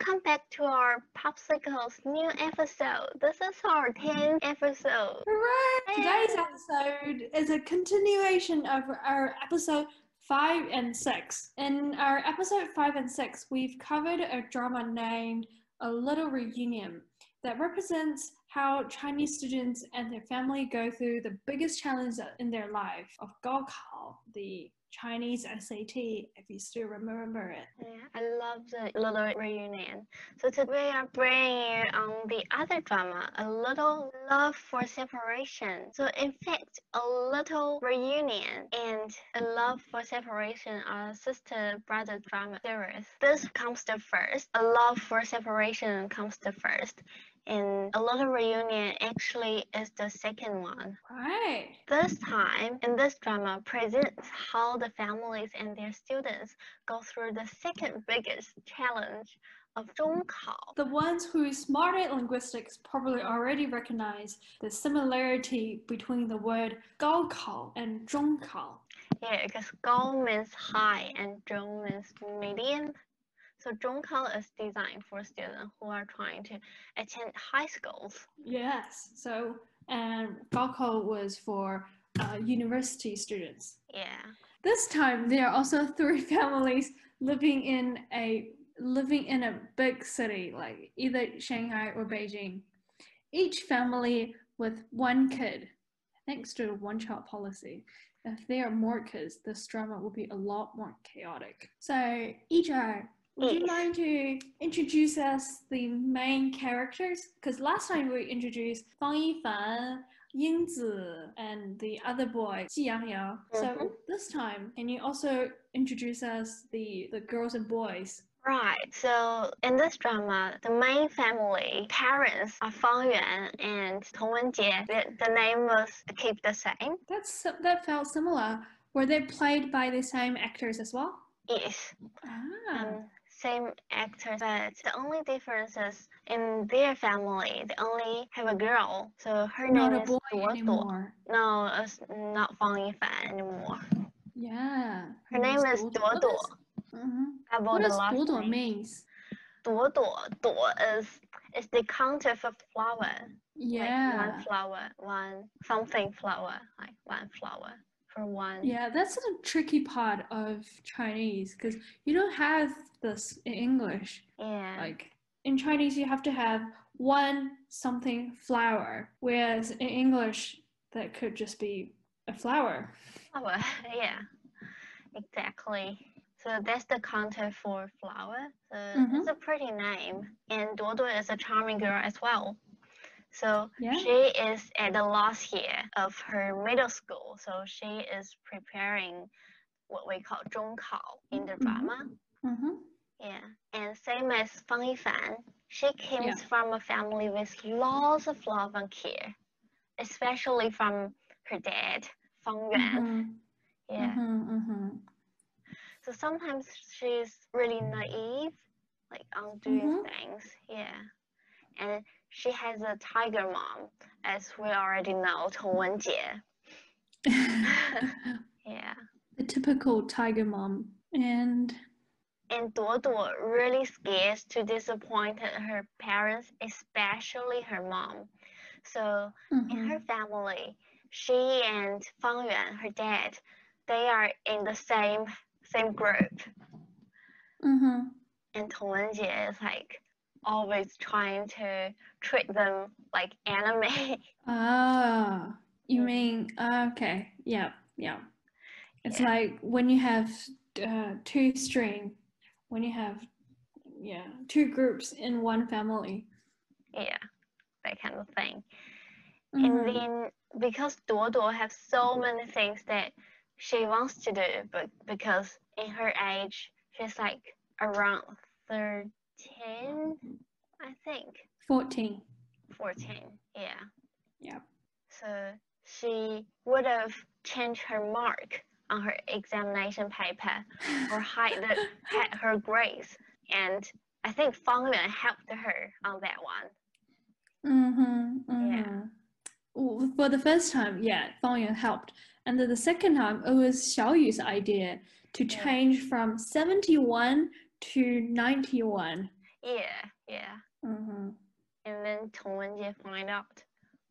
welcome back to our Popsicles new episode. This is our 10th episode. Hooray! Today's episode is a continuation of our episode 5 and 6. In our episode 5 and 6, we've covered a drama named A Little Reunion that represents how Chinese students and their family go through the biggest challenge in their life of Gaokao, the Chinese SAT, if you still remember it. Yeah, I love the little reunion. So today I bring you on the other drama, A Little Love for Separation. So in fact, A Little Reunion and A Love for Separation are sister brother drama series. This comes the first. A Love for Separation comes the first and a lot of reunion actually is the second one. Right. This time in this drama presents how the families and their students go through the second biggest challenge of Zhongkao. The ones who is smart at linguistics probably already recognize the similarity between the word Gaokao and Zhongkao. Yeah, because Gao means high and Zhong means medium. So Zhongkao is designed for students who are trying to attend high schools. Yes. So and Gaokao was for uh, university students. Yeah. This time there are also three families living in a living in a big city like either Shanghai or Beijing. Each family with one kid, thanks to the one child policy. If there are more kids, this drama will be a lot more chaotic. So, Yizhai, would you mind to introduce us the main characters? Because last time we introduced Fang Yifan, Yingzi, and the other boy, Ji Yangyang. So Mhm. this time, can you also introduce us the, the girls and boys? Right. So in this drama, the main family parents are Fang Yuan and Tong Wenjie. The, the name was keep the same. That's that felt similar. Were they played by the same actors as well? Yes. Ah, Um, same actors, but the only difference is in their family, they only have a girl. So her not name a is boy Duo Duo. anymore. No, it's not Fang Yifan anymore. Yeah. Her name is Duo Duo. Mm-hmm. What does last 朵朵 name. means? Duo Duo. Duo is is the counter for flower. Like Yeah. one flower, one something flower, like one flower for one. Yeah, that's the tricky part of Chinese because you don't have this in English. Yeah. Like in Chinese, you have to have one something flower, whereas in English, that could just be a flower. flower. yeah. Exactly. So that's the counter for flower. So Mhm. it's a pretty name. And Duo is a charming girl as well. So Yeah. she is at the last year of her middle school. So she is preparing what we call 中考 in the Mhm. drama. Mm-hmm. Yeah, and same as Fang Yifan, she comes Yeah. from a family with lots of love and care, especially from her dad, Fang Yuan. Mm-hmm. Yeah, Mm-hmm. so sometimes she's really naive, like on doing Mhm. things. Yeah, and she has a tiger mom, as we already know, Tong Wenjie. Yeah, the typical tiger mom. And and Duo Duo really scares to disappoint her parents, especially her mom. So in Mhm. her family, she and Fang Yuan, her dad, they are in the same same group. Mhm. And Tong Wenjie is like always trying to treat them like anime. Ah, you mean ah, okay? Yeah, yeah. It's Yeah. like when you have uh, two string, when you have yeah two groups in one family. yeah, that kind of thing. Mhm. And then because Duo Duo has so many things that she wants to do, but because in her age, she's like around 13, I think. Fourteen. 14, yeah. Yeah. So she would have changed her mark on her examination paper or hide the, hide her grades. And I think Fang Yuan helped her on that one. Mm-hmm. Yeah. mm-hmm. Well, For the first time, yeah, Fang Yuan helped, and then the second time it was Xiao Yu's idea to Yeah. change from seventy-one to 91. Yeah, yeah. Mm-hmm. And then Tongwenjie find out.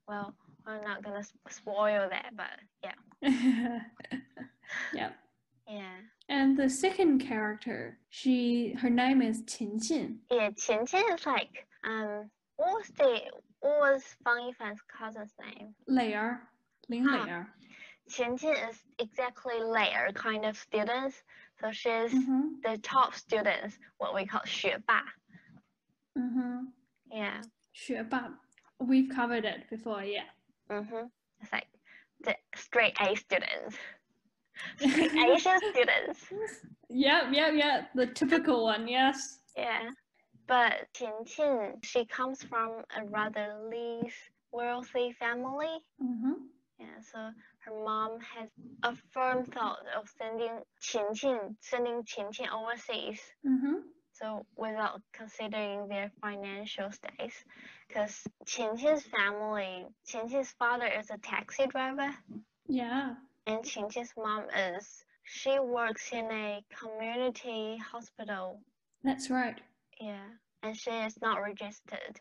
Well, I'm not gonna spoil that, but yeah. yeah. Yeah. And the second character, she her name is Qin Qin. Yeah, Qin Qin is like um what was the what was Fang Yifan's cousin's name? Layer. Lin ah. Layer. Ah. Qin is exactly Layer kind of students, so she's Mm-hmm. the top students, what we call 学霸. Mm-hmm. Yeah. 学霸. We've covered it before, yeah. Mm-hmm. It's like the straight A students, straight Asian students. Yep, yep, yep. The typical one, yes. Yeah. But Qian Qian, she comes from a rather least wealthy family. Mm-hmm. Yeah, so her mom has a firm thought of sending Qin Qin, sending Qin Qin overseas. Mm-hmm. So without considering their financial status, because Qin Qin's family, Qin Qin's father is a taxi driver, Yeah. and Qin Qin's mom is she works in a community hospital. That's right. Yeah, and she is not registered,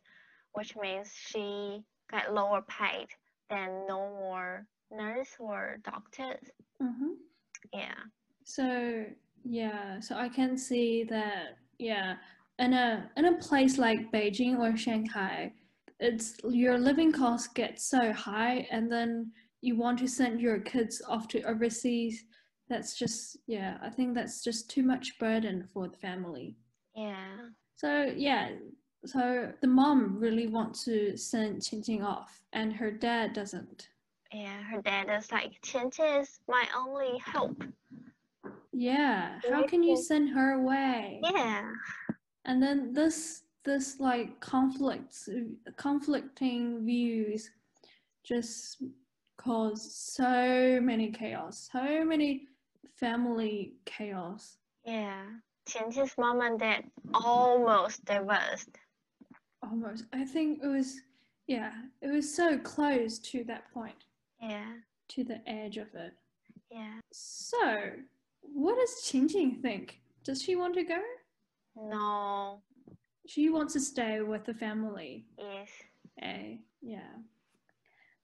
which means she got lower paid than normal nurse or doctors. Mm-hmm. Yeah, So yeah, so I can see that yeah, in a in a place like Beijing or Shanghai, it's your living costs get so high, and then you want to send your kids off to overseas. That's just yeah, I think that's just too much burden for the family. yeah, So yeah, so the mom really wants to send Qingqing off, and her dad doesn't. Yeah. Her dad is like, Qin is my only hope. Yeah, how can you send her away? Yeah, and then this this like conflicts conflicting views just cause so many chaos so many family chaos yeah. Qin Qin's mom and dad almost divorced. almost i think it was yeah it was so close to that point Yeah, to the edge of it yeah. so what does Qingqing think does she want to go No, she wants to stay with the family yes. A, yeah.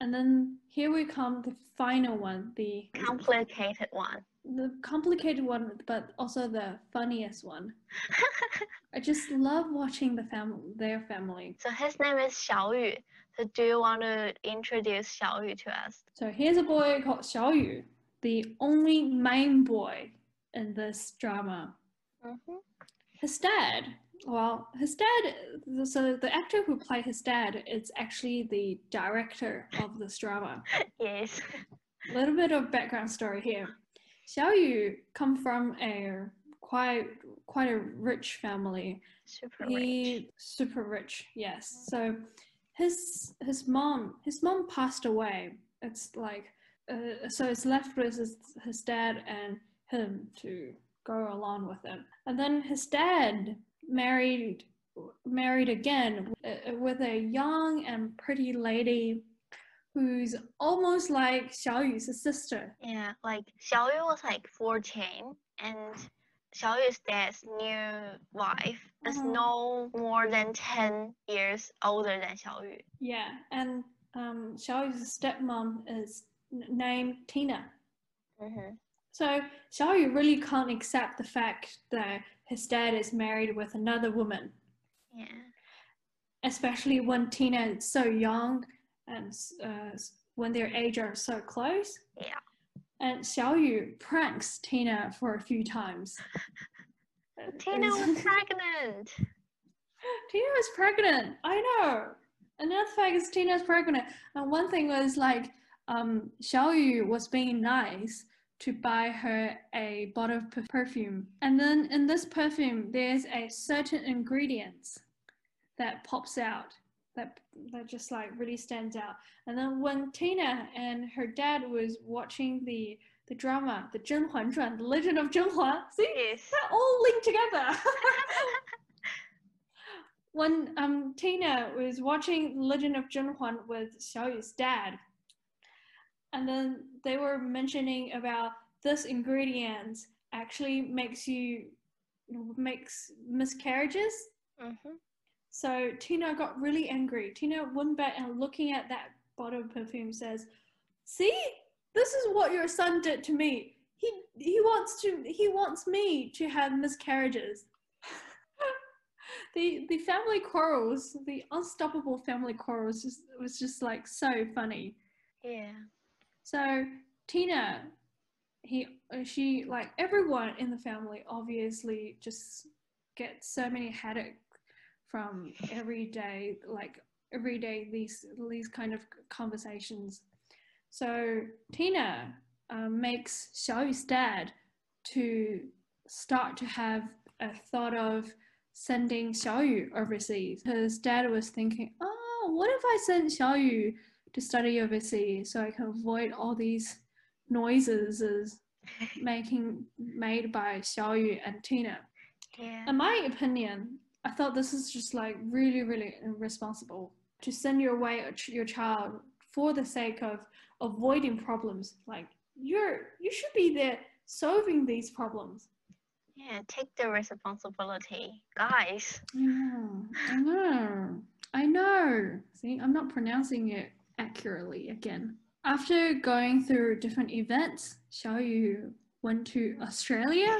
And then here we come the final one, the Complicated one. the complicated one, but also the funniest one. I just love watching the fam their family. So his name is Xiaoyu. So do you want to introduce Xiaoyu to us? So here's a boy called Xiaoyu, the only main boy in this drama. Mm-hmm. His dad, well, his dad, so the actor who played his dad is actually the director of this drama. Yes. A little bit of background story here. Xiao Yu come from a quite quite a rich family. Super rich. He super rich, yes. So his his mom his mom passed away. It's like uh, so it's left with his, his dad and him to go along with him. And then his dad married married again uh, with a young and pretty lady who's almost like Xiao Yu's sister. Yeah, like Xiaoyu was like 14 and Xiaoyu's dad's new wife is Mhm. no more than 10 years older than Xiaoyu. Yeah, and um, Xiao Yu's stepmom is n- named Tina. Mm-hmm. So Xiao Yu really can't accept the fact that his dad is married with another woman, Yeah. especially when Tina is so young and uh, when their age are so close. Yeah. And Xiao Yu pranks Tina for a few times. Tina was pregnant. Tina was pregnant. I know. Another fact is Tina's pregnant. And one thing was like, um, Xiao Yu was being nice to buy her a bottle of perfume. And then in this perfume, there's a certain ingredient that pops out, that that just like really stands out. And then when Tina and her dad was watching the the drama, the Zhen Huan Zhuan, the Legend of Zhen Huan, see, yes. they're all linked together. when um, Tina was watching Legend of Zhen Huan with Xiao Yu's dad, and then they were mentioning about this ingredient actually makes you makes miscarriages. Mm -hmm. So Tina got really angry. Tina went back and looking at that bottle of perfume says, "See, this is what your son did to me. He he wants to he wants me to have miscarriages." the the family quarrels, the unstoppable family quarrels, just was just like so funny. Yeah. So Tina, he she like everyone in the family obviously just gets so many headache from every day like every day these these kind of conversations. So Tina um, makes Xiaoyu's dad to start to have a thought of sending Xiaoyu overseas. His dad was thinking, oh, what if I send Xiaoyu to study overseas so I can avoid all these noises is making made by Xiaoyu and Tina. Yeah. In my opinion, I thought this is just like really, really irresponsible to send your way uh, your child for the sake of avoiding problems. Like you're you should be there solving these problems. Yeah. Take the responsibility, guys. Yeah, I know. I know. See, I'm not pronouncing it accurately again. After going through different events, Xiaoyu went to Australia.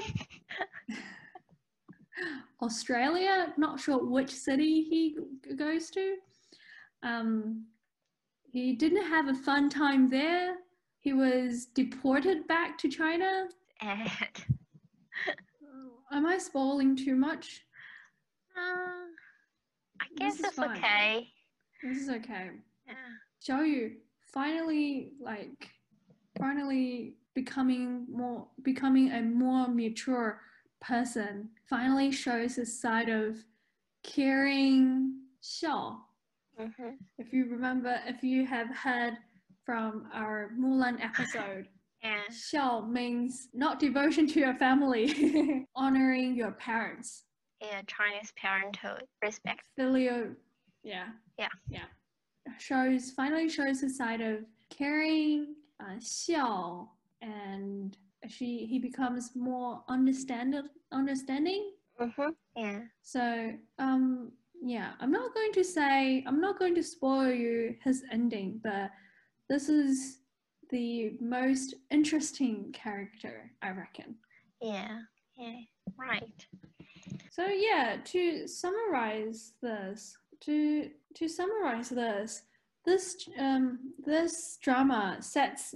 Australia, not sure which city he goes to. Um, he didn't have a fun time there. He was deported back to China. Am I spoiling too much? uh, I guess it's fine. okay. This is okay. Yeah. Xiaoyu finally like finally becoming more becoming a more mature person finally shows his side of caring Xiao. Mm-hmm. If you remember, if you have heard from our Mulan episode, Yeah. Xiao means not devotion to your family, honoring your parents. Yeah. Chinese parenthood respect. filial yeah Yeah. yeah shows finally shows the side of caring uh, xiao and she he becomes more understanding understanding Mm-hmm. Yeah. so um yeah i'm not going to say i'm not going to spoil you his ending but this is the most interesting character i reckon Yeah. Yeah. Right. So yeah, to summarize this, to to summarize this, this um this drama sets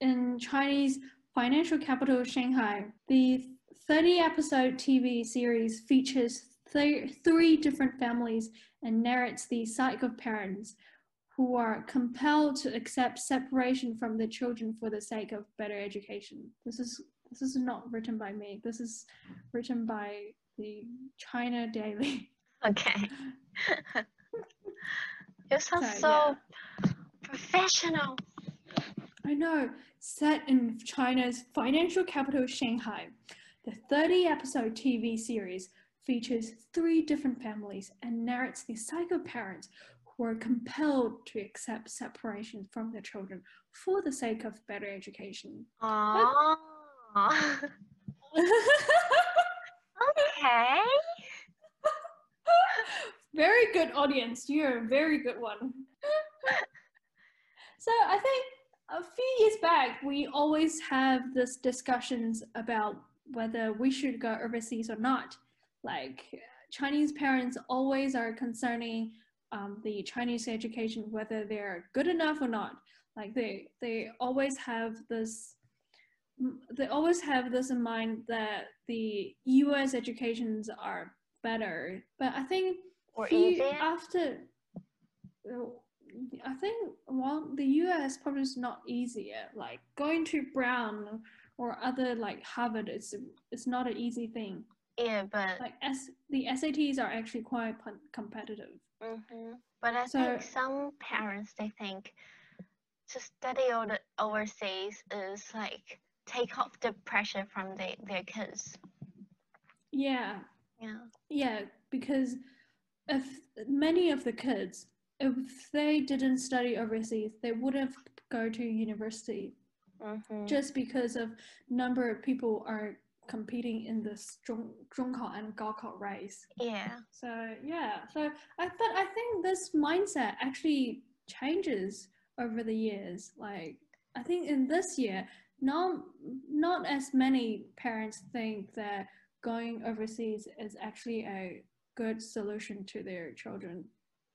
in Chinese financial capital Shanghai. The 30 episode TV series features th- three different families and narrates the cycle of parents who are compelled to accept separation from their children for the sake of better education. This is this is not written by me. This is written by the China Daily. Okay. you sound So, so professional. I know, set in China's financial capital, Shanghai. The 30 episode TV series features three different families and narrates the of parents who are compelled to accept separation from their children for the sake of better education. Oh. okay. very good audience. You're a very good one. so I think a few years back, we always have this discussions about whether we should go overseas or not. Like Chinese parents always are concerning um, the Chinese education, whether they're good enough or not. Like they, they always have this they always have this in mind that the US educations are better. But I think after I think well the US probably is not easier. Like going to Brown or other like Harvard is it's not an easy thing. Yeah, but Like S the SATs are actually quite competitive. hmm but I So- think some parents they think to study overseas is like take off the pressure from the, their kids. Yeah, Yeah. yeah, because if many of the kids if they didn't study overseas, they wouldn't go to university mm-hmm. just because of number of people are competing in this zhong, zhongkao and gaokao race. Yeah. So yeah. So I but I think this mindset actually changes over the years. Like I think in this year, not not as many parents think that going overseas is actually a good solution to their children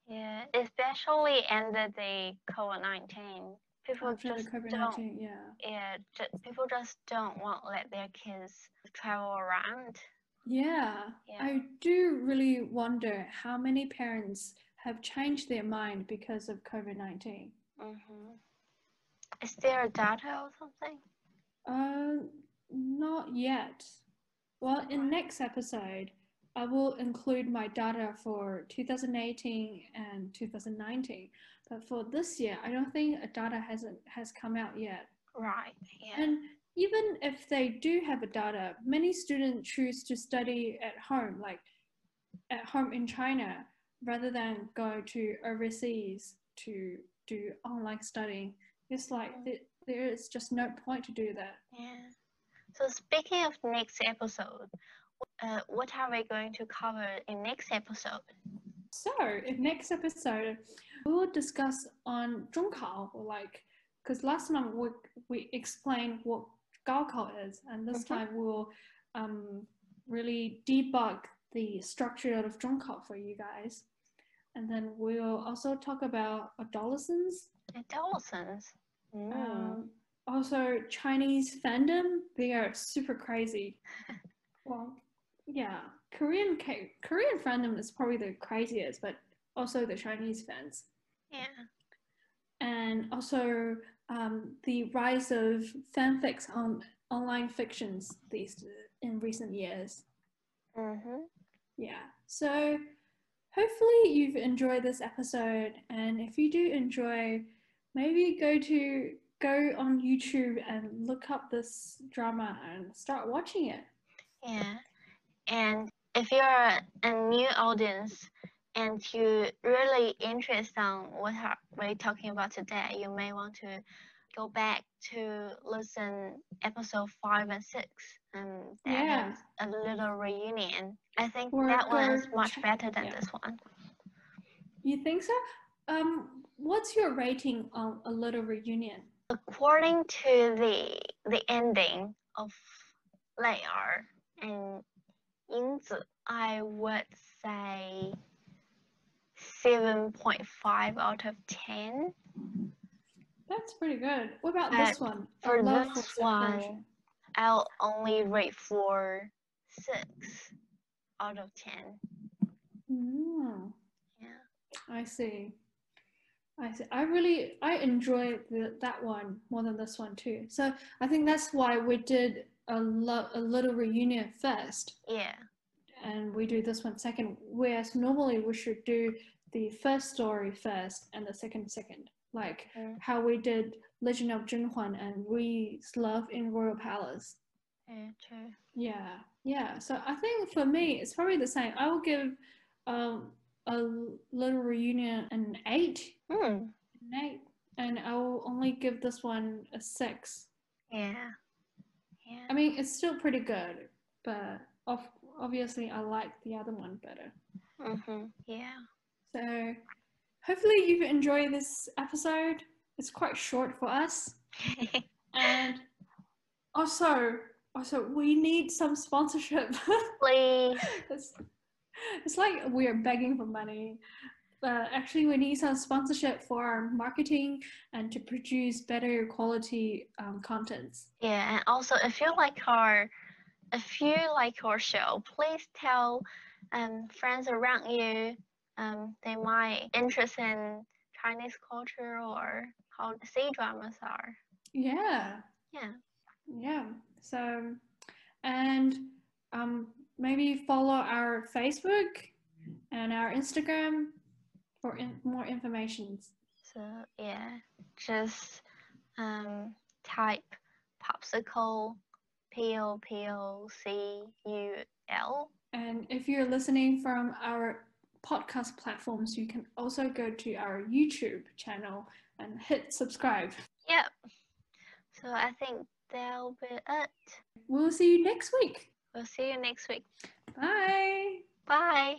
yeah, especially under the COVID nineteen, people After just don't. yeah. Yeah, ju- people just don't want to let their kids travel around. Yeah, Yeah. I do really wonder how many parents have changed their mind because of COVID 19. hmm Is there a data or something? Uh, not yet. Well, in next episode, I will include my data for 2018 and 2019. But for this year, I don't think a data hasn't has come out yet. Right. Yeah. And even if they do have a data, many students choose to study at home, like at home in China, rather than go to overseas to do online studying. It's like mm. th- there is just no point to do that. Yeah. So speaking of next episode, uh, what are we going to cover in next episode? So, in next episode, we'll discuss on Zhongkao, like because last time we we explained what Gaokao is, and this mm-hmm. time we'll um, really debug the structure of Zhongkao for you guys. And then we'll also talk about adolescence. Adolescence. Mm. Um, also, Chinese fandom, they are super crazy. well, yeah, Korean K- Korean fandom is probably the craziest, but also the Chinese fans, yeah. and also um, the rise of fanfics on online fictions these in recent years. Mm-hmm. Yeah. So hopefully you've enjoyed this episode and if you do enjoy maybe go to go on YouTube and look up this drama and start watching it. Yeah. And if you're a new audience and you're really interested on what are we're talking about today, you may want to go back to listen episode five and six. And that Yeah. a little reunion. I think Or that one is much better than yeah. this one. You think so? Um what's your rating on a little reunion? According to the the ending of Layer and Yingzi, I would say seven point five out of ten. That's pretty good. What about this one? For this one- I'll only rate for six out of ten. Mm. Yeah. I see. I see. I really I enjoy the, that one more than this one too. So I think that's why we did a lo- a little reunion first, Yeah. and we do this one second. Whereas normally we should do the first story first and the second second, like Mm. how we did Legend of Zhenhuan and Ruyi's Love in Royal Palace. Yeah, true. Yeah, yeah. So I think for me, it's probably the same. I will give um, a little reunion an eight, Hmm. an eight, and I will only give this one a six. Yeah. Yeah. I mean, it's still pretty good, but of, obviously I like the other one better. Mm-hmm. Yeah. So hopefully you've enjoyed this episode. It's quite short for us, and also, also we need some sponsorship. Please. it's, it's like we are begging for money. But actually, we need some sponsorship for our marketing and to produce better quality um, contents. Yeah, and also if you like our if you like our show, please tell um friends around you um they might interest in Chinese culture or how C dramas are. Yeah, Yeah. yeah. So, and um, maybe follow our Facebook and our Instagram for in- more information. So yeah, just um type popsicle P O P O C U L. And if you're listening from our podcast platforms, you can also go to our YouTube channel and hit subscribe. Yep. So I think that'll be it. We'll see you next week. We'll see you next week. Bye. Bye.